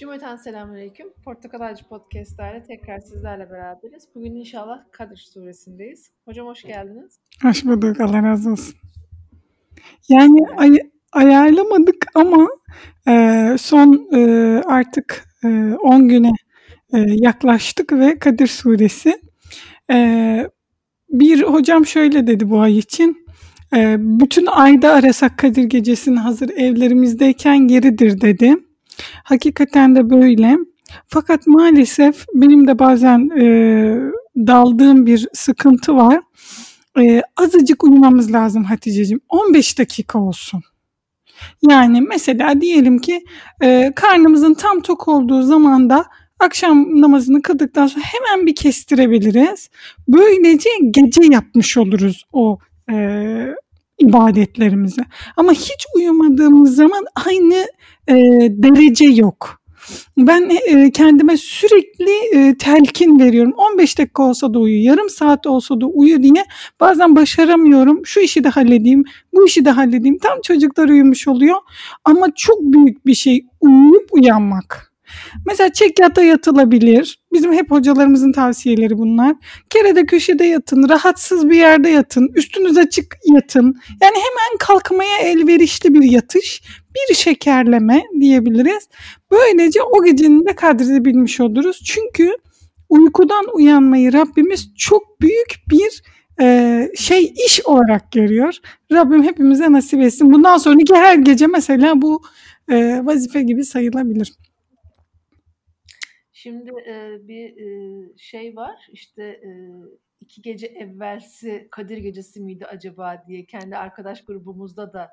Cümleten selamünaleyküm. Portakal Ağacı Podcast'lerle tekrar sizlerle beraberiz. Bugün inşallah Kadir suresindeyiz. Hocam hoş geldiniz. Hoş bulduk. Allah razı olsun. Yani ay- ayarlamadık ama e, son e, artık 10 e, güne e, yaklaştık ve Kadir suresi. E, bir hocam şöyle dedi bu ay için. E, bütün ayda arasak Kadir gecesini hazır evlerimizdeyken geridir dedi. Hakikaten de böyle. Fakat maalesef benim de bazen e, daldığım bir sıkıntı var. E, azıcık uyumamız lazım Hatice'ciğim. 15 dakika olsun. Yani mesela diyelim ki e, karnımızın tam tok olduğu zamanda akşam namazını kıldıktan sonra hemen bir kestirebiliriz. Böylece gece yapmış oluruz o e, ibadetlerimizi. Ama hiç uyumadığımız zaman aynı e, derece yok. Ben e, kendime sürekli e, telkin veriyorum. 15 dakika olsa da uyu, yarım saat olsa da uyu diye bazen başaramıyorum. Şu işi de halledeyim, bu işi de halledeyim. Tam çocuklar uyumuş oluyor. Ama çok büyük bir şey uyuyup uyanmak. Mesela çekyata yatılabilir. Bizim hep hocalarımızın tavsiyeleri bunlar. Kerede köşede yatın, rahatsız bir yerde yatın, üstünüz açık yatın. Yani hemen kalkmaya elverişli bir yatış, bir şekerleme diyebiliriz. Böylece o gecenin de kadrini bilmiş oluruz. Çünkü uykudan uyanmayı Rabbimiz çok büyük bir e, şey iş olarak görüyor. Rabbim hepimize nasip etsin. Bundan sonraki her gece mesela bu e, vazife gibi sayılabilir. Şimdi e, bir e, şey var işte e, iki gece evvelsi Kadir Gecesi miydi acaba diye kendi arkadaş grubumuzda da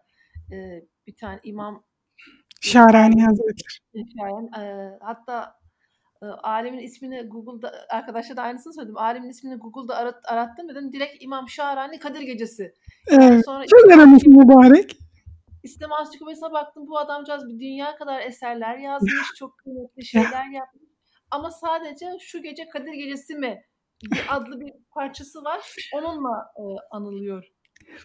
e, bir tane imam Şahrani Hazretleri. Şayan, e, hatta e, alimin ismini Google'da arkadaşlar da aynısını söyledim. Alimin ismini Google'da arat, arattım dedim. Direkt İmam Şahrani Kadir Gecesi. Evet. Sonra çok aramış mübarek. İslam Ansiklopedisine baktım. Bu adamcağız bir dünya kadar eserler yazmış. çok kıymetli şeyler yapmış. Ama sadece şu gece Kadir Gecesi mi adlı bir parçası var. Onunla e, anılıyor.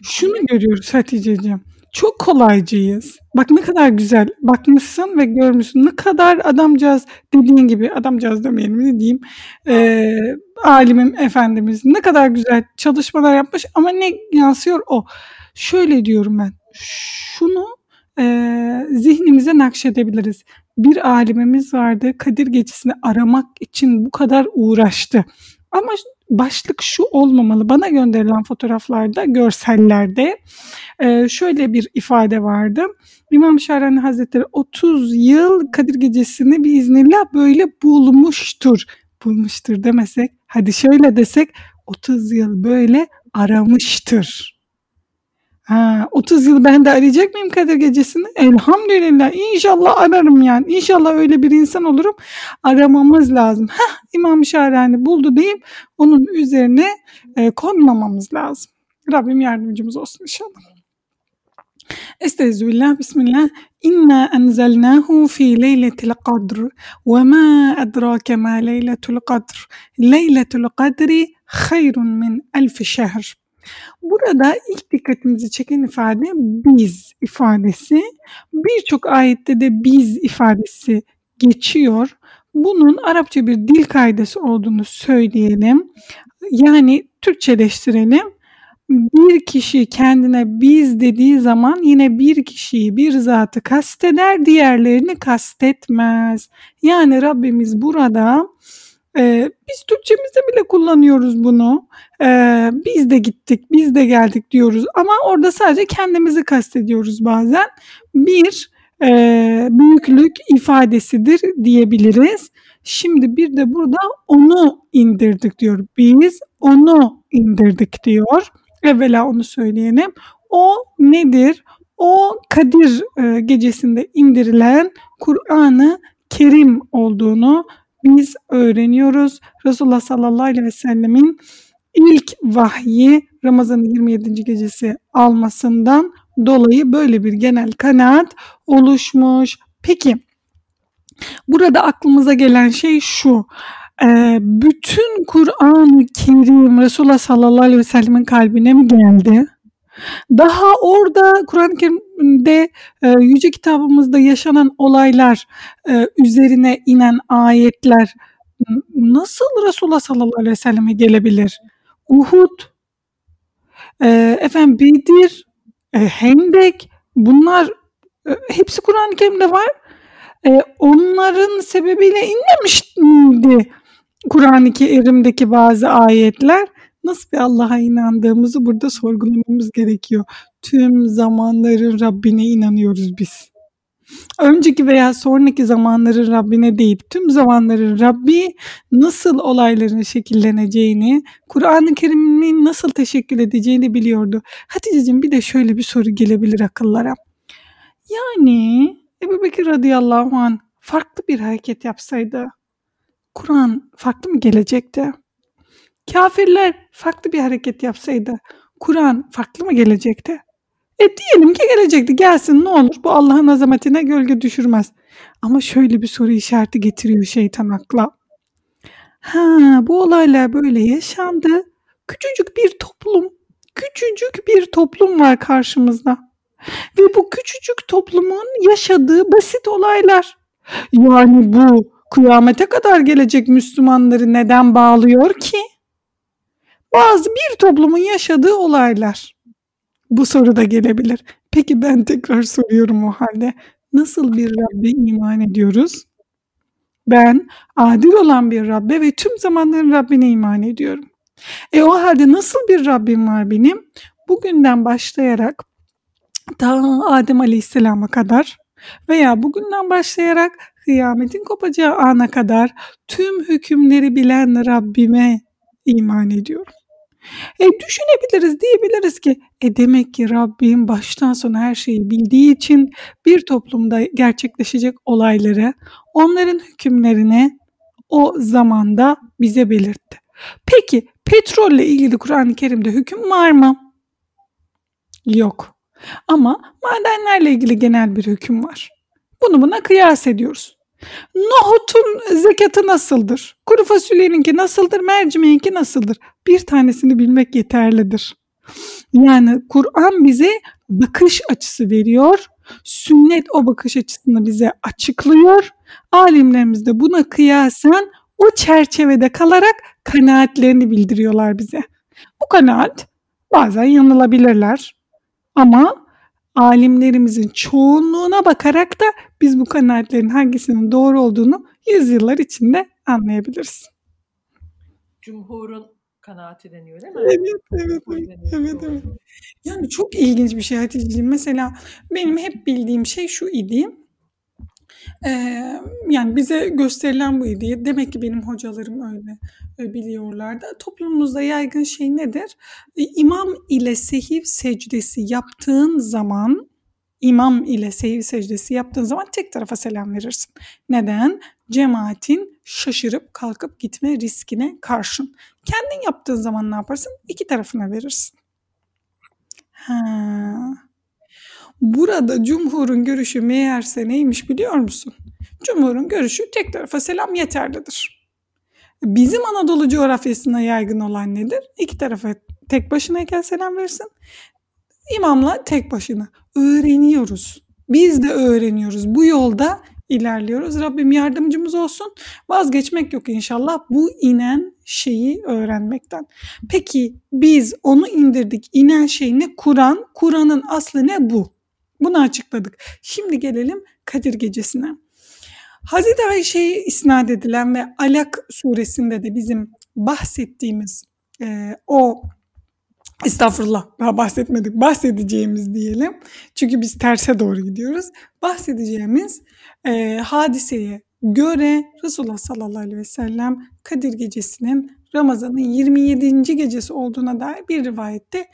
Şunu görüyoruz Hatice'ciğim. Çok kolaycıyız. Bak ne kadar güzel bakmışsın ve görmüşsün. Ne kadar adamcağız dediğin gibi adamcağız demeyelim ne diyeyim. E, alimim efendimiz ne kadar güzel çalışmalar yapmış ama ne yansıyor o. Şöyle diyorum ben. Şunu e, zihnimize nakşedebiliriz bir alimimiz vardı. Kadir Gecesi'ni aramak için bu kadar uğraştı. Ama başlık şu olmamalı. Bana gönderilen fotoğraflarda, görsellerde e, şöyle bir ifade vardı. İmam Şahrani Hazretleri 30 yıl Kadir Gecesi'ni biiznillah böyle bulmuştur. Bulmuştur demesek, hadi şöyle desek 30 yıl böyle aramıştır. Ha, 30 yıl ben de arayacak mıyım Kadir Gecesi'ni? Elhamdülillah. İnşallah ararım yani. İnşallah öyle bir insan olurum. Aramamız lazım. Heh, İmam Şahrani buldu deyip onun üzerine e, konmamamız lazım. Rabbim yardımcımız olsun inşallah. Estağfirullah, Bismillah. İnna enzelnahu fi leyletil kadr ve ma edrake ma leyletul kadr. Leyletul kadri hayrun min elfi şehr. Burada ilk dikkatimizi çeken ifade biz ifadesi. Birçok ayette de biz ifadesi geçiyor. Bunun Arapça bir dil kaidesi olduğunu söyleyelim. Yani Türkçeleştirelim. Bir kişi kendine biz dediği zaman yine bir kişiyi, bir zatı kasteder, diğerlerini kastetmez. Yani Rabbimiz burada e, biz Türkçemizde bile kullanıyoruz bunu. E, biz de gittik, biz de geldik diyoruz ama orada sadece kendimizi kastediyoruz bazen. Bir e, büyüklük ifadesidir diyebiliriz. Şimdi bir de burada onu indirdik diyor. Biz onu indirdik diyor. Evvela onu söyleyelim. O nedir? O Kadir e, gecesinde indirilen Kur'an-ı Kerim olduğunu biz öğreniyoruz. Resulullah sallallahu aleyhi ve sellemin ilk vahyi Ramazan'ın 27. gecesi almasından dolayı böyle bir genel kanaat oluşmuş. Peki burada aklımıza gelen şey şu. Ee, bütün Kur'an-ı Kerim Resulullah sallallahu aleyhi ve sellemin kalbine mi geldi? Daha orada Kur'an-ı Kerim'de e, yüce kitabımızda yaşanan olaylar e, üzerine inen ayetler nasıl Resulullah sallallahu aleyhi ve selleme gelebilir? Uhud, e, efendim Bedir, e, Hendek bunlar e, hepsi Kur'an-ı Kerim'de var. E, onların sebebiyle inmemişti Kur'an-ı Kerim'deki bazı ayetler nasıl bir Allah'a inandığımızı burada sorgulamamız gerekiyor. Tüm zamanların Rabbine inanıyoruz biz. Önceki veya sonraki zamanların Rabbine değil, tüm zamanların Rabbi nasıl olayların şekilleneceğini, Kur'an-ı Kerim'in nasıl teşekkür edeceğini biliyordu. Hatice'cim bir de şöyle bir soru gelebilir akıllara. Yani Ebu Bekir radıyallahu anh farklı bir hareket yapsaydı, Kur'an farklı mı gelecekti? Kafirler farklı bir hareket yapsaydı Kur'an farklı mı gelecekti? E diyelim ki gelecekti gelsin ne olur bu Allah'ın azametine gölge düşürmez. Ama şöyle bir soru işareti getiriyor şeytan akla. Ha bu olaylar böyle yaşandı. Küçücük bir toplum, küçücük bir toplum var karşımızda. Ve bu küçücük toplumun yaşadığı basit olaylar. Yani bu kıyamete kadar gelecek Müslümanları neden bağlıyor ki? Bazı bir toplumun yaşadığı olaylar. Bu soru da gelebilir. Peki ben tekrar soruyorum o halde. Nasıl bir Rabbe iman ediyoruz? Ben adil olan bir Rabbe ve tüm zamanların Rabbine iman ediyorum. E o halde nasıl bir Rabbim var benim? Bugünden başlayarak ta Adem Aleyhisselam'a kadar veya bugünden başlayarak kıyametin kopacağı ana kadar tüm hükümleri bilen Rabbime iman ediyorum. E düşünebiliriz diyebiliriz ki e demek ki Rabbim baştan sona her şeyi bildiği için bir toplumda gerçekleşecek olayları onların hükümlerine o zamanda bize belirtti. Peki petrolle ilgili Kur'an-ı Kerim'de hüküm var mı? Yok. Ama madenlerle ilgili genel bir hüküm var. Bunu buna kıyas ediyoruz. Nohutun zekatı nasıldır? Kuru fasulyeninki nasıldır? Mercimeğinki nasıldır? Bir tanesini bilmek yeterlidir. Yani Kur'an bize bakış açısı veriyor. Sünnet o bakış açısını bize açıklıyor. Alimlerimiz de buna kıyasen o çerçevede kalarak kanaatlerini bildiriyorlar bize. Bu kanaat bazen yanılabilirler ama alimlerimizin çoğunluğuna bakarak da biz bu kanaatlerin hangisinin doğru olduğunu yüzyıllar içinde anlayabiliriz. Cumhurun kanaati deniyor değil mi? Evet, evet, evet, evet, evet. Yani çok ilginç bir şey Hatice'ciğim. Mesela benim hep bildiğim şey şu idi. Yani bize gösterilen bu idi. Demek ki benim hocalarım öyle e, biliyorlardı. Toplumumuzda yaygın şey nedir? E, imam ile sehiv secdesi yaptığın zaman imam ile sehiv secdesi yaptığın zaman tek tarafa selam verirsin. Neden? Cemaatin şaşırıp kalkıp gitme riskine karşın. Kendin yaptığın zaman ne yaparsın? İki tarafına verirsin. Ha. Burada cumhurun görüşü meğerse neymiş biliyor musun? Cumhurun görüşü tek tarafa selam yeterlidir. Bizim Anadolu coğrafyasına yaygın olan nedir? İki tarafa tek başınayken selam versin. İmamla tek başına. Öğreniyoruz. Biz de öğreniyoruz. Bu yolda ilerliyoruz. Rabbim yardımcımız olsun. Vazgeçmek yok inşallah bu inen şeyi öğrenmekten. Peki biz onu indirdik. İnen şey ne? Kur'an. Kur'an'ın aslı ne? Bu. Bunu açıkladık. Şimdi gelelim Kadir Gecesi'ne. Hazreti Ayşe'ye isnat edilen ve Alak suresinde de bizim bahsettiğimiz e, o Estağfurullah daha bahsetmedik. Bahsedeceğimiz diyelim. Çünkü biz terse doğru gidiyoruz. Bahsedeceğimiz e, hadiseye göre Resulullah sallallahu aleyhi ve sellem Kadir gecesinin Ramazan'ın 27. gecesi olduğuna dair bir rivayette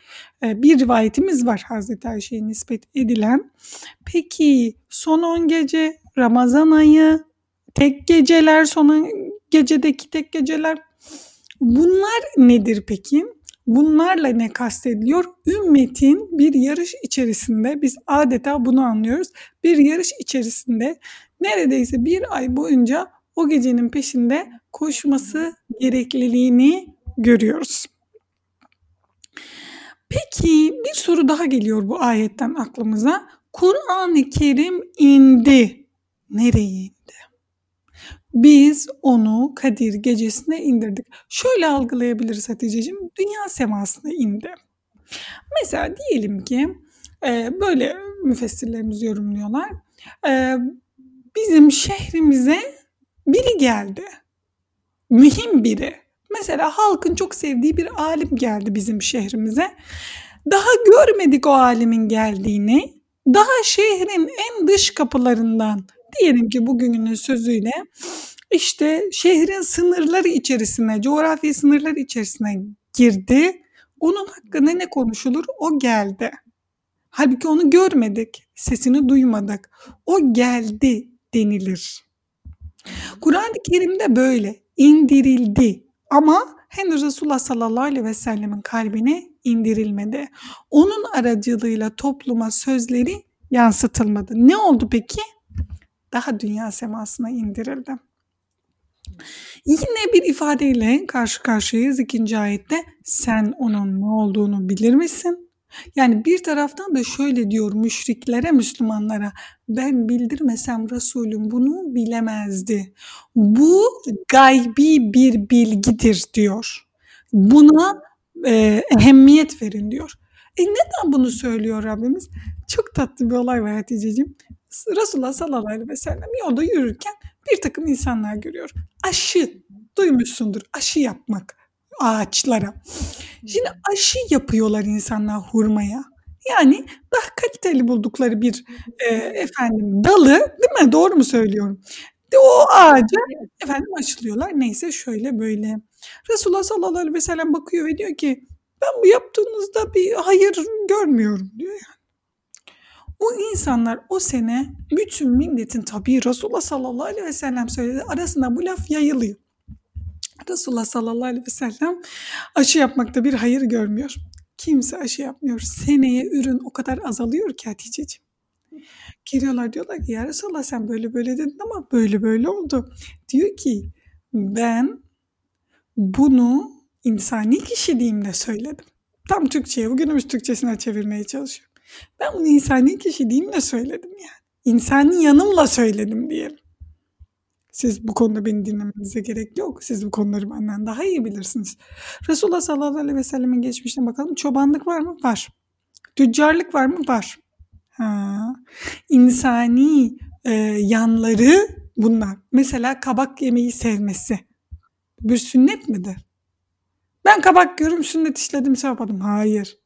e, bir rivayetimiz var Hazreti Ayşe'ye nispet edilen. Peki son 10 gece Ramazan ayı tek geceler son gecedeki tek geceler bunlar nedir peki? Bunlarla ne kastediliyor? Ümmetin bir yarış içerisinde biz adeta bunu anlıyoruz. Bir yarış içerisinde neredeyse bir ay boyunca o gecenin peşinde koşması gerekliliğini görüyoruz. Peki bir soru daha geliyor bu ayetten aklımıza. Kur'an-ı Kerim indi. Nereye indi? Biz onu Kadir gecesine indirdik. Şöyle algılayabiliriz Hatice'cim. Dünya semasına indi. Mesela diyelim ki e, böyle müfessirlerimiz yorumluyorlar. E, bizim şehrimize biri geldi. Mühim biri. Mesela halkın çok sevdiği bir alim geldi bizim şehrimize. Daha görmedik o alimin geldiğini. Daha şehrin en dış kapılarından diyelim ki bugünün sözüyle işte şehrin sınırları içerisine, coğrafi sınırları içerisine girdi. Onun hakkında ne konuşulur? O geldi. Halbuki onu görmedik, sesini duymadık. O geldi denilir. Kur'an-ı Kerim'de böyle indirildi ama henüz Resulullah sallallahu aleyhi ve sellemin kalbine indirilmedi. Onun aracılığıyla topluma sözleri yansıtılmadı. Ne oldu peki? Daha dünya semasına indirildi. Yine bir ifadeyle karşı karşıyayız ikinci ayette. Sen onun ne olduğunu bilir misin? Yani bir taraftan da şöyle diyor müşriklere, Müslümanlara. Ben bildirmesem Resulüm bunu bilemezdi. Bu gaybi bir bilgidir diyor. Buna e, ehemmiyet verin diyor. E neden bunu söylüyor Rabbimiz? Çok tatlı bir olay var Hatice'ciğim. Resulullah sallallahu aleyhi ve sellem yolda yürürken bir takım insanlar görüyor. Aşı duymuşsundur. Aşı yapmak ağaçlara. Şimdi aşı yapıyorlar insanlar hurmaya. Yani daha kaliteli buldukları bir e, efendim dalı değil mi? Doğru mu söylüyorum? De o ağacı efendim aşılıyorlar. Neyse şöyle böyle. Resulullah sallallahu aleyhi ve sellem bakıyor ve diyor ki ben bu yaptığınızda bir hayır görmüyorum diyor yani. O insanlar o sene bütün milletin tabii Resulullah sallallahu aleyhi ve sellem söyledi arasında bu laf yayılıyor. Resulullah sallallahu aleyhi ve sellem aşı yapmakta bir hayır görmüyor. Kimse aşı yapmıyor. Seneye ürün o kadar azalıyor ki Hatice'ciğim. Geliyorlar diyorlar ki ya Resulallah sen böyle böyle dedin ama böyle böyle oldu. Diyor ki ben bunu insani kişiliğimle söyledim. Tam Türkçe'ye, bugünümüz Türkçesine çevirmeye çalışıyorum. Ben bunu insani kişiliğimle söyledim yani. İnsani yanımla söyledim diyelim. Siz bu konuda beni dinlemenize gerek yok. Siz bu konuları benden daha iyi bilirsiniz. Resulullah sallallahu aleyhi ve sellemin geçmişine bakalım. Çobanlık var mı? Var. Tüccarlık var mı? Var. Ha. İnsani e, yanları bunlar. Mesela kabak yemeyi sevmesi. Bir sünnet midir? Ben kabak görüm sünnet işledim sevapmadım. Hayır.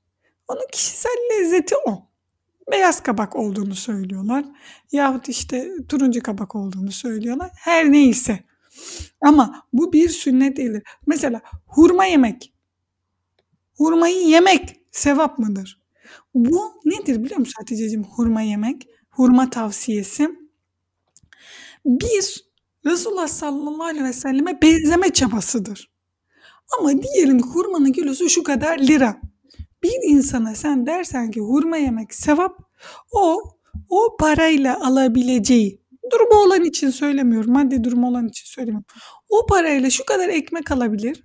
Onun kişisel lezzeti o beyaz kabak olduğunu söylüyorlar. Yahut işte turuncu kabak olduğunu söylüyorlar. Her neyse. Ama bu bir sünnet değildir. Mesela hurma yemek. Hurmayı yemek sevap mıdır? Bu nedir biliyor musun Hatice'ciğim hurma yemek? Hurma tavsiyesi. Bir, Resulullah sallallahu aleyhi ve selleme benzeme çabasıdır. Ama diyelim hurmanın kilosu şu kadar lira bir insana sen dersen ki hurma yemek sevap o o parayla alabileceği durumu olan için söylemiyorum maddi durumu olan için söylemiyorum. O parayla şu kadar ekmek alabilir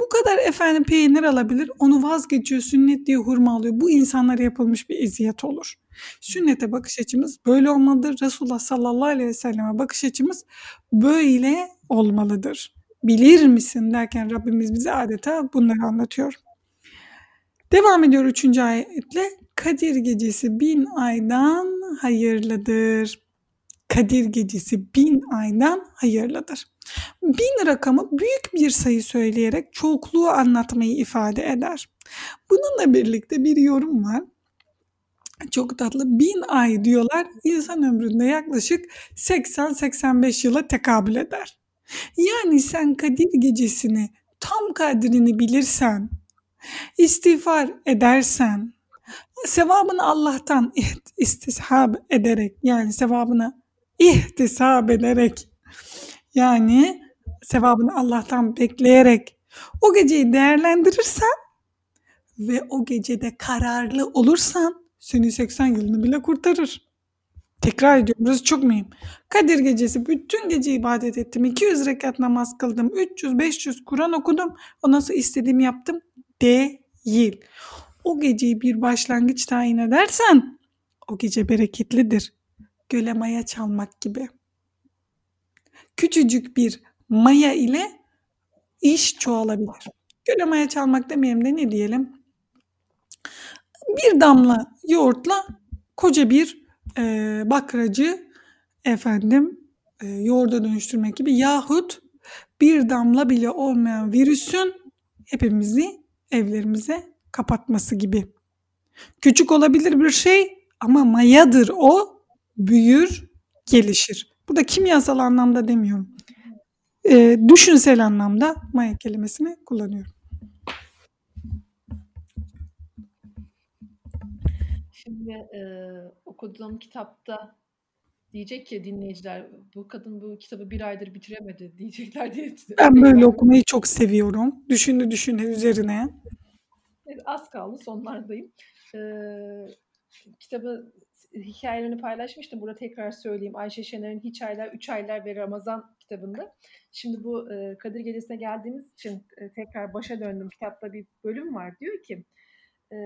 bu kadar efendim peynir alabilir onu vazgeçiyor sünnet diye hurma alıyor. Bu insanlara yapılmış bir eziyet olur. Sünnete bakış açımız böyle olmalıdır. Resulullah sallallahu aleyhi ve selleme bakış açımız böyle olmalıdır. Bilir misin derken Rabbimiz bize adeta bunları anlatıyor. Devam ediyor üçüncü ayetle. Kadir gecesi bin aydan hayırlıdır. Kadir gecesi bin aydan hayırlıdır. Bin rakamı büyük bir sayı söyleyerek çokluğu anlatmayı ifade eder. Bununla birlikte bir yorum var. Çok tatlı. Bin ay diyorlar insan ömründe yaklaşık 80-85 yıla tekabül eder. Yani sen Kadir gecesini tam kadrini bilirsen, istiğfar edersen, sevabını Allah'tan istishab ederek yani sevabını ihtisab ederek yani sevabını Allah'tan bekleyerek o geceyi değerlendirirsen ve o gecede kararlı olursan seni 80 yılını bile kurtarır. Tekrar ediyorum burası çok mühim. Kadir gecesi bütün gece ibadet ettim. 200 rekat namaz kıldım. 300-500 Kur'an okudum. Ondan sonra istediğimi yaptım değil. o geceyi bir başlangıç tayin edersen o gece bereketlidir. Göle maya çalmak gibi. Küçücük bir maya ile iş çoğalabilir. Göle maya çalmak demeyelim de ne diyelim? Bir damla yoğurtla koca bir e, bakracı efendim e, yoğurda dönüştürmek gibi yahut bir damla bile olmayan virüsün hepimizi evlerimize kapatması gibi. Küçük olabilir bir şey ama mayadır o, büyür, gelişir. Burada kimyasal anlamda demiyorum. E, düşünsel anlamda maya kelimesini kullanıyorum. Şimdi e, okuduğum kitapta diyecek ki dinleyiciler bu kadın bu kitabı bir aydır bitiremedi diyecekler diye. Ben böyle okumayı çok seviyorum. Düşünü düşüne üzerine. Evet, az kaldı sonlardayım. Ee, kitabı hikayelerini paylaşmıştım. Burada tekrar söyleyeyim. Ayşe Şener'in Hikayeler, Üç Aylar ve Ramazan kitabında. Şimdi bu e, Kadir Gecesi'ne geldiğimiz için e, tekrar başa döndüm. Kitapta bir bölüm var. Diyor ki e,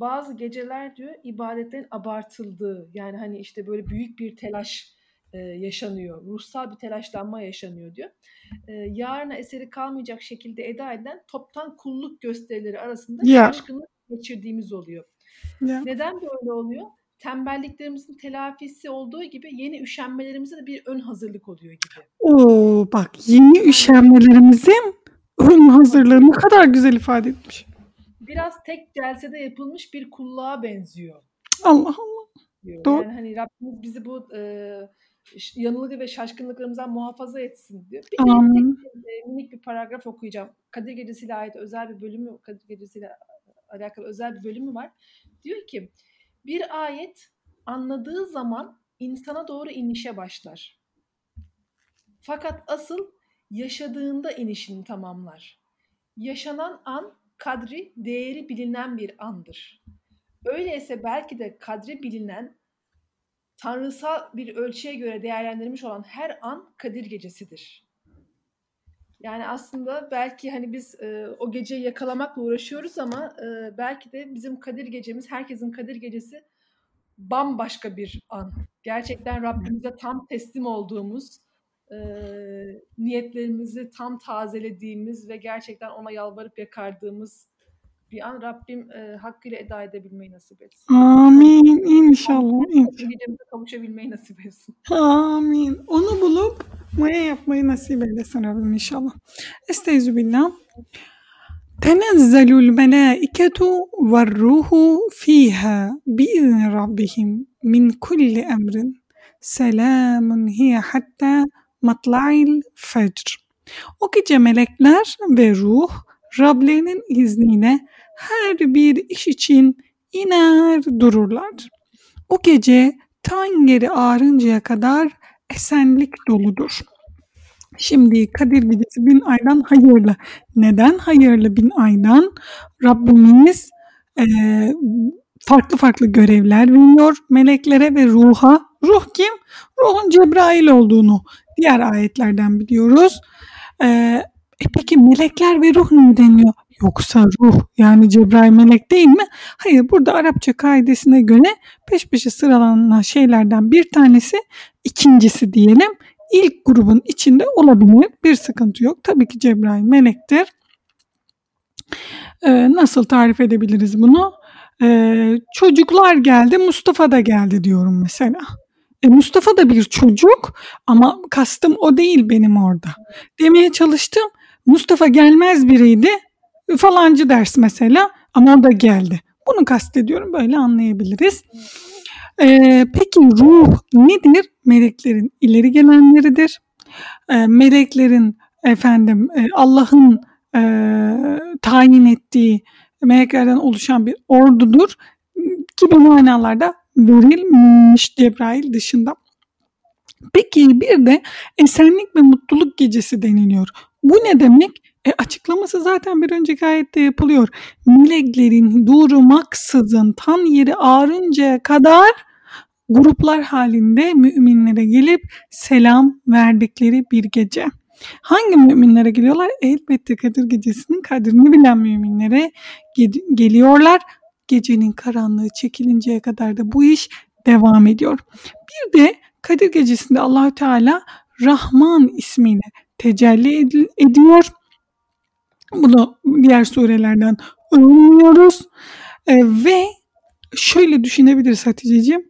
bazı geceler diyor ibadetlerin abartıldığı yani hani işte böyle büyük bir telaş e, yaşanıyor. Ruhsal bir telaşlanma yaşanıyor diyor. E, yarına eseri kalmayacak şekilde eda edilen toptan kulluk gösterileri arasında yeah. şaşkınlık geçirdiğimiz oluyor. Yeah. Neden böyle oluyor? Tembelliklerimizin telafisi olduğu gibi yeni üşenmelerimize de bir ön hazırlık oluyor gibi. Oo bak yeni üşenmelerimizin ön hazırlığı ne kadar güzel ifade etmiş biraz tek celsede yapılmış bir kulluğa benziyor. Allah Allah. Diyor. Doğru. Yani hani Rabbimiz bizi bu e, yanılgı ve şaşkınlıklarımızdan muhafaza etsin diyor. Bir Amin. tek, e, minik bir paragraf okuyacağım. Kadir Gecesi'yle ait özel bir bölümü, Kadir Gecesi'yle alakalı özel bir bölümü var. Diyor ki bir ayet anladığı zaman insana doğru inişe başlar. Fakat asıl yaşadığında inişini tamamlar. Yaşanan an kadri değeri bilinen bir andır. Öyleyse belki de kadri bilinen tanrısal bir ölçüye göre değerlendirilmiş olan her an Kadir gecesidir. Yani aslında belki hani biz e, o geceyi yakalamakla uğraşıyoruz ama e, belki de bizim Kadir gecemiz, herkesin Kadir gecesi bambaşka bir an. Gerçekten Rabbimize tam teslim olduğumuz, e, niyetlerimizi tam tazelediğimiz ve gerçekten ona yalvarıp yakardığımız bir an Rabbim e, hakkıyla eda edebilmeyi nasip etsin. Amin. İnşallah. Gecemize kavuşabilmeyi nasip etsin. Amin. Onu bulup maya yapmayı nasip eylesin Rabbim inşallah. Estaizu billah. تنزل الملائكة والروح فيها بإذن ربهم من كل أمر سلام هي حتى matlail fecr. O gece melekler ve ruh Rablerinin izniyle her bir iş için iner dururlar. O gece tan geri ağrıncaya kadar esenlik doludur. Şimdi Kadir Gecesi bin aydan hayırlı. Neden hayırlı bin aydan? Rabbimiz e, farklı farklı görevler veriyor meleklere ve ruha. Ruh kim? Ruhun Cebrail olduğunu, diğer ayetlerden biliyoruz. E, e peki melekler ve ruh ne deniyor? Yoksa ruh yani Cebrail melek değil mi? Hayır burada Arapça kaidesine göre peş peşe sıralanan şeylerden bir tanesi ikincisi diyelim. İlk grubun içinde olabilir. Bir sıkıntı yok. Tabii ki Cebrail melektir. Ee, nasıl tarif edebiliriz bunu? Ee, çocuklar geldi Mustafa da geldi diyorum mesela. E, Mustafa da bir çocuk ama kastım o değil benim orada. Demeye çalıştım. Mustafa gelmez biriydi falancı ders mesela ama o da geldi. Bunu kastediyorum böyle anlayabiliriz. Ee, peki ruh nedir? Meleklerin ileri gelenleridir. Ee, meleklerin efendim e, Allah'ın e, tayin ettiği meleklerden oluşan bir ordudur gibi manalarda verilmiş Cebrail dışında. Peki bir de esenlik ve mutluluk gecesi deniliyor. Bu ne demek? E, açıklaması zaten bir önceki ayette yapılıyor. Meleklerin durmaksızın tan yeri ağrıncaya kadar gruplar halinde müminlere gelip selam verdikleri bir gece. Hangi müminlere geliyorlar? Elbette Kadir Gecesi'nin kadrini bilen müminlere geliyorlar. Gecenin karanlığı çekilinceye kadar da bu iş devam ediyor. Bir de Kadir Gecesi'nde Allahü Teala Rahman ismiyle tecelli ed- ediyor. Bunu diğer surelerden öğreniyoruz. E, ve şöyle düşünebiliriz Hatice'ciğim.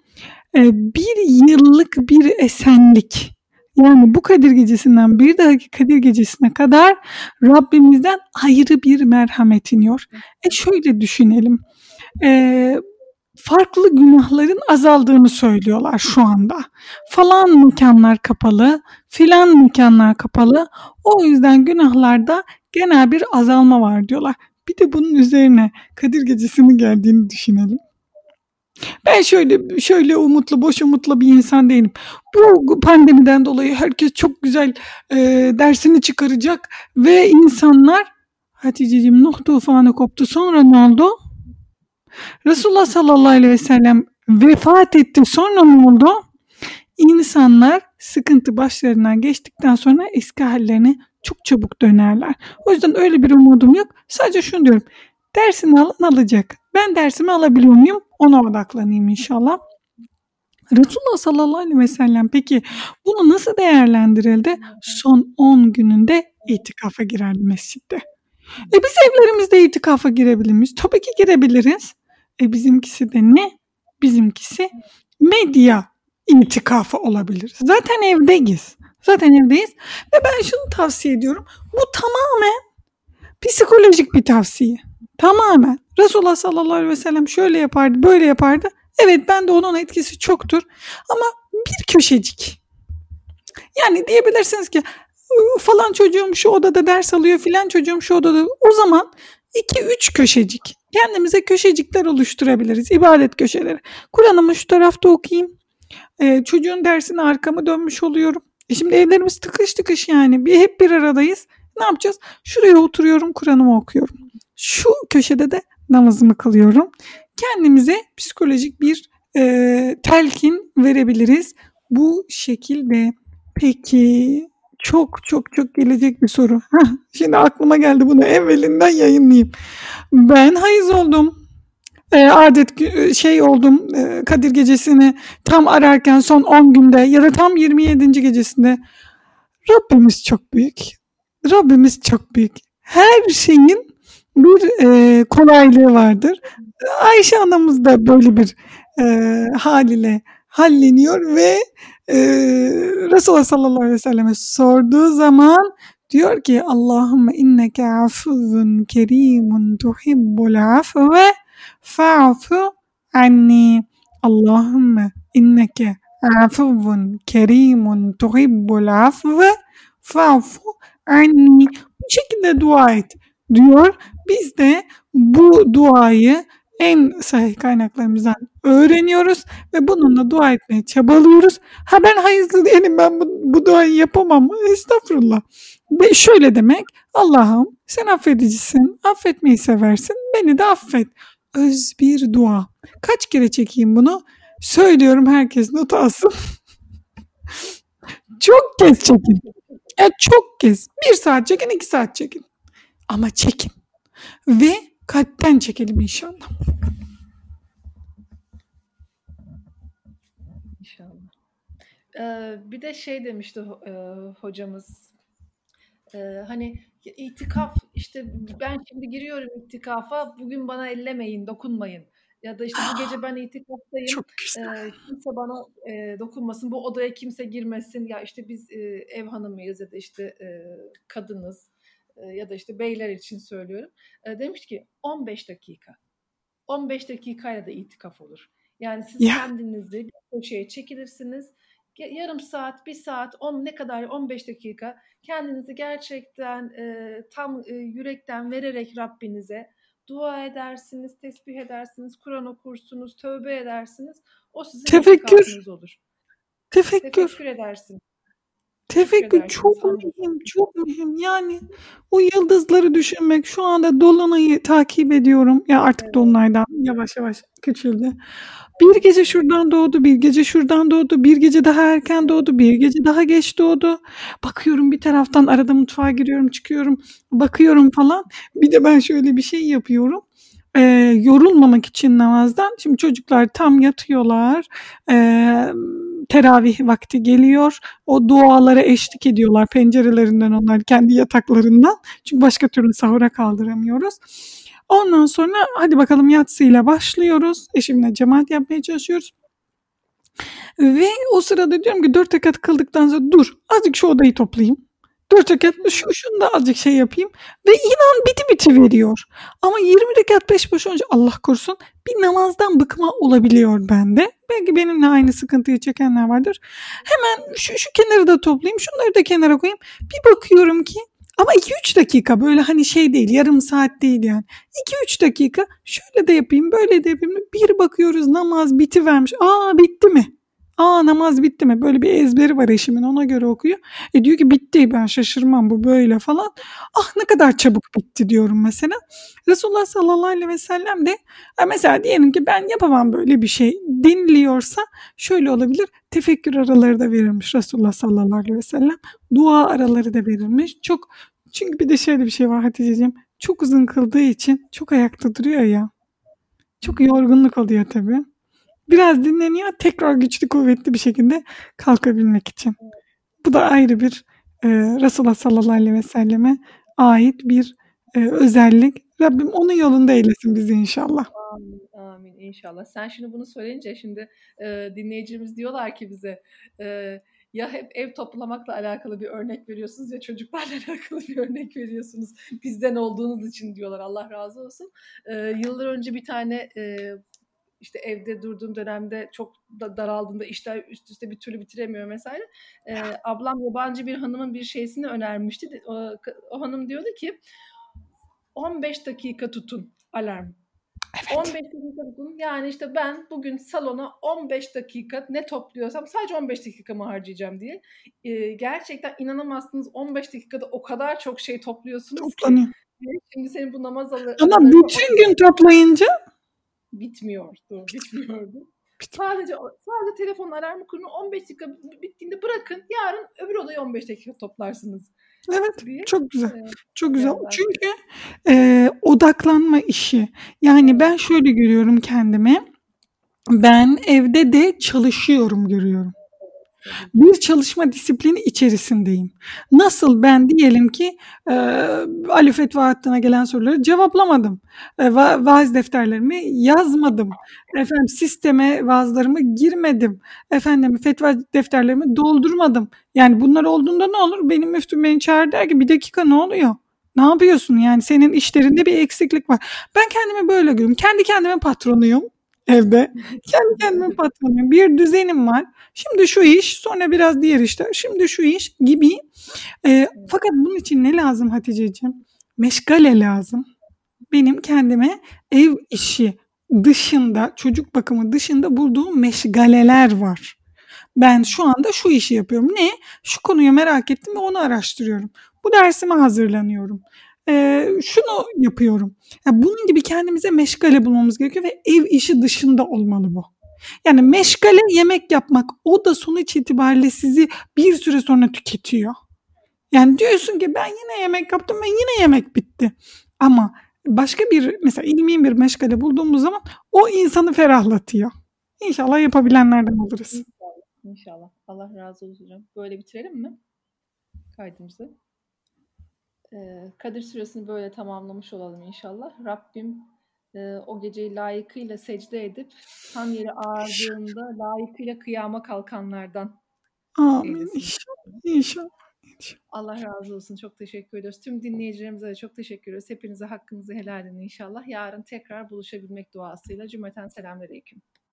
E, bir yıllık bir esenlik. Yani bu Kadir Gecesi'nden bir dahaki Kadir Gecesi'ne kadar Rabbimizden ayrı bir merhamet iniyor. E şöyle düşünelim. E, farklı günahların azaldığını söylüyorlar şu anda. Falan mekanlar kapalı, filan mekanlar kapalı. O yüzden günahlarda genel bir azalma var diyorlar. Bir de bunun üzerine Kadir Gecesi'nin geldiğini düşünelim. Ben şöyle şöyle umutlu, boş umutlu bir insan değilim. Bu pandemiden dolayı herkes çok güzel e, dersini çıkaracak ve insanlar Hatice'ciğim Nuh tufanı koptu sonra ne oldu? Resulullah sallallahu aleyhi ve sellem vefat etti sonra ne oldu? İnsanlar sıkıntı başlarından geçtikten sonra eski hallerine çok çabuk dönerler. O yüzden öyle bir umudum yok. Sadece şunu diyorum. Dersini alan alacak. Ben dersimi alabiliyor muyum? Ona odaklanayım inşallah. Resulullah sallallahu aleyhi ve sellem peki bunu nasıl değerlendirildi? Son 10 gününde itikafa girerdi mescitte. E biz evlerimizde itikafa girebilir miyiz? Tabii ki girebiliriz. E bizimkisi de ne? Bizimkisi medya itikafı olabilir. Zaten evdeyiz. Zaten evdeyiz. Ve ben şunu tavsiye ediyorum. Bu tamamen psikolojik bir tavsiye. Tamamen. Resulullah sallallahu aleyhi ve sellem şöyle yapardı, böyle yapardı. Evet ben de onun etkisi çoktur. Ama bir köşecik. Yani diyebilirsiniz ki falan çocuğum şu odada ders alıyor filan çocuğum şu odada. O zaman iki üç köşecik. Kendimize köşecikler oluşturabiliriz. İbadet köşeleri. Kur'an'ımı şu tarafta okuyayım. Ee, çocuğun dersine arkamı dönmüş oluyorum. E şimdi evlerimiz tıkış tıkış yani. Bir, hep bir aradayız. Ne yapacağız? Şuraya oturuyorum Kur'an'ımı okuyorum. Şu köşede de namazımı kılıyorum. Kendimize psikolojik bir e, telkin verebiliriz. Bu şekilde. Peki çok çok çok gelecek bir soru. Şimdi aklıma geldi bunu evvelinden yayınlayayım. Ben hayız oldum. E, adet şey oldum e, Kadir gecesini tam ararken son 10 günde ya da tam 27. gecesinde Rabbimiz çok büyük. Rabbimiz çok büyük. Her şeyin bir e, kolaylığı vardır. Ayşe anamız da böyle bir e, hal halleniyor ve e, Resulullah sallallahu aleyhi ve selleme sorduğu zaman diyor ki Allahümme inneke afuvun kerimun tuhibbul afve fa'fu anni Allahümme inneke afuvun kerimun tuhibbul afve fa'fu anni bu şekilde dua et diyor. Biz de bu duayı en sahih kaynaklarımızdan öğreniyoruz ve bununla dua etmeye çabalıyoruz. Ha ben hayızlı değilim ben bu, bu duayı yapamam. Estağfurullah. Ve şöyle demek Allah'ım sen affedicisin, affetmeyi seversin, beni de affet. Öz bir dua. Kaç kere çekeyim bunu? Söylüyorum herkes not alsın. çok kez çekin. Ya çok kez. Bir saat çekin, iki saat çekin. Ama çekin. Ve kalpten çekelim inşallah. İnşallah. Ee, bir de şey demişti e, hocamız. Ee, hani itikaf işte ben şimdi giriyorum itikafa bugün bana ellemeyin dokunmayın ya da işte bu gece ben itikaftayım Çok güzel. e, kimse bana e, dokunmasın bu odaya kimse girmesin ya işte biz e, ev hanımıyız ya da işte e, kadınız ya da işte beyler için söylüyorum. demiş ki 15 dakika. 15 dakikayla da itikaf olur. Yani siz ya. kendinizi bir köşeye çekilirsiniz. Yarım saat, bir saat, on ne kadar 15 dakika kendinizi gerçekten e, tam e, yürekten vererek Rabbinize dua edersiniz, tesbih edersiniz, Kur'an okursunuz, tövbe edersiniz. O sizin Tefekkür. olur. Tefekkür. Tefekkür edersin. Tefekkür çok mühim, çok mühim. Yani o yıldızları düşünmek. Şu anda dolunayı takip ediyorum. Ya artık evet. dolunaydan yavaş yavaş küçüldü. Bir gece şuradan doğdu, bir gece şuradan doğdu, bir gece daha erken doğdu, bir gece daha geç doğdu. Bakıyorum bir taraftan arada mutfağa giriyorum, çıkıyorum, bakıyorum falan. Bir de ben şöyle bir şey yapıyorum. Ee, yorulmamak için namazdan. Şimdi çocuklar tam yatıyorlar. Ee, teravih vakti geliyor. O dualara eşlik ediyorlar pencerelerinden onlar kendi yataklarından. Çünkü başka türlü sahura kaldıramıyoruz. Ondan sonra hadi bakalım yatsıyla başlıyoruz. Eşimle cemaat yapmaya çalışıyoruz. Ve o sırada diyorum ki dört rekat kıldıktan sonra dur azıcık şu odayı toplayayım. Dört rekat şu şunu da azıcık şey yapayım. Ve inan biti biti veriyor. Ama 20 rekat peş peşe önce Allah korusun bir namazdan bıkma olabiliyor bende. Belki benimle aynı sıkıntıyı çekenler vardır. Hemen şu, şu kenarı da toplayayım. Şunları da kenara koyayım. Bir bakıyorum ki ama 2-3 dakika böyle hani şey değil yarım saat değil yani. 2-3 dakika şöyle de yapayım böyle de yapayım. Bir bakıyoruz namaz biti vermiş. Aa bitti mi? Aa namaz bitti mi? Böyle bir ezberi var eşimin ona göre okuyor. E diyor ki bitti ben şaşırmam bu böyle falan. Ah ne kadar çabuk bitti diyorum mesela. Resulullah sallallahu aleyhi ve sellem de mesela diyelim ki ben yapamam böyle bir şey deniliyorsa şöyle olabilir. Tefekkür araları da verilmiş Resulullah sallallahu aleyhi ve sellem. Dua araları da verilmiş. Çok çünkü bir de şöyle bir şey var Hatice'ciğim. Çok uzun kıldığı için çok ayakta duruyor ya. Çok yorgunluk oluyor tabii. Biraz dinleniyor tekrar güçlü kuvvetli bir şekilde kalkabilmek için. Bu da ayrı bir e, Resulullah sallallahu aleyhi ve selleme ait bir e, özellik. Rabbim onun yolunda eylesin bizi inşallah. Amin, amin inşallah. Sen şimdi bunu söyleyince şimdi e, dinleyicimiz diyorlar ki bize e, ya hep ev toplamakla alakalı bir örnek veriyorsunuz ya çocuklarla alakalı bir örnek veriyorsunuz. Bizden olduğunuz için diyorlar Allah razı olsun. E, yıllar önce bir tane e, işte evde durduğum dönemde çok da daraldığımda işler üst üste bir türlü bitiremiyor mesela. E, ablam yabancı bir hanımın bir şeysini önermişti. O, o hanım diyordu ki 15 dakika tutun alarm. Evet. 15 dakika tutun. Yani işte ben bugün salona 15 dakika ne topluyorsam sadece 15 dakikamı harcayacağım diye. Ee, gerçekten inanamazsınız 15 dakikada o kadar çok şey topluyorsunuz Toplanıyor. ki. Şimdi senin bu namaz alı... Ama bütün gün toplayınca bitmiyordu. Bitmiyordu. Sadece sadece telefon alarmı kurun 15 dakika bittiğinde bırakın. Yarın öbür odayı 15 dakika toplarsınız. Evet diye. çok güzel. Evet. Çok güzel. Evet. Çünkü e, odaklanma işi. Yani ben şöyle görüyorum kendime. Ben evde de çalışıyorum görüyorum bir çalışma disiplini içerisindeyim. Nasıl ben diyelim ki e, Ali Fetva hattına gelen soruları cevaplamadım. E, va vaaz defterlerimi yazmadım. Efendim sisteme vaazlarımı girmedim. Efendim fetva defterlerimi doldurmadım. Yani bunlar olduğunda ne olur? Benim müftüm beni çağır der ki bir dakika ne oluyor? Ne yapıyorsun yani senin işlerinde bir eksiklik var. Ben kendimi böyle görüyorum. Kendi kendime patronuyum evde. Kendi kendime patronuyum. Bir düzenim var. Şimdi şu iş, sonra biraz diğer işler. Şimdi şu iş gibi. E, fakat bunun için ne lazım Hatice'ciğim? Meşgale lazım. Benim kendime ev işi dışında, çocuk bakımı dışında bulduğum meşgaleler var. Ben şu anda şu işi yapıyorum. Ne? Şu konuyu merak ettim ve onu araştırıyorum. Bu dersime hazırlanıyorum e, şunu yapıyorum. Yani bunun gibi kendimize meşgale bulmamız gerekiyor ve ev işi dışında olmalı bu. Yani meşgale yemek yapmak o da sonuç itibariyle sizi bir süre sonra tüketiyor. Yani diyorsun ki ben yine yemek yaptım ve yine yemek bitti. Ama başka bir mesela ilmi bir meşgale bulduğumuz zaman o insanı ferahlatıyor. İnşallah yapabilenlerden oluruz. İnşallah. İnşallah. Allah razı olsun. Böyle bitirelim mi kaydımızı? Kadir Suresini böyle tamamlamış olalım inşallah. Rabbim o geceyi layıkıyla secde edip tam yeri ağırdığında layıkıyla kıyama kalkanlardan. Amin. İnşallah. İnşallah. Allah razı olsun. Çok teşekkür ediyoruz. Tüm dinleyicilerimize de çok teşekkür ediyoruz. Hepinize hakkınızı helal edin inşallah. Yarın tekrar buluşabilmek duasıyla. Cümleten selamünaleyküm.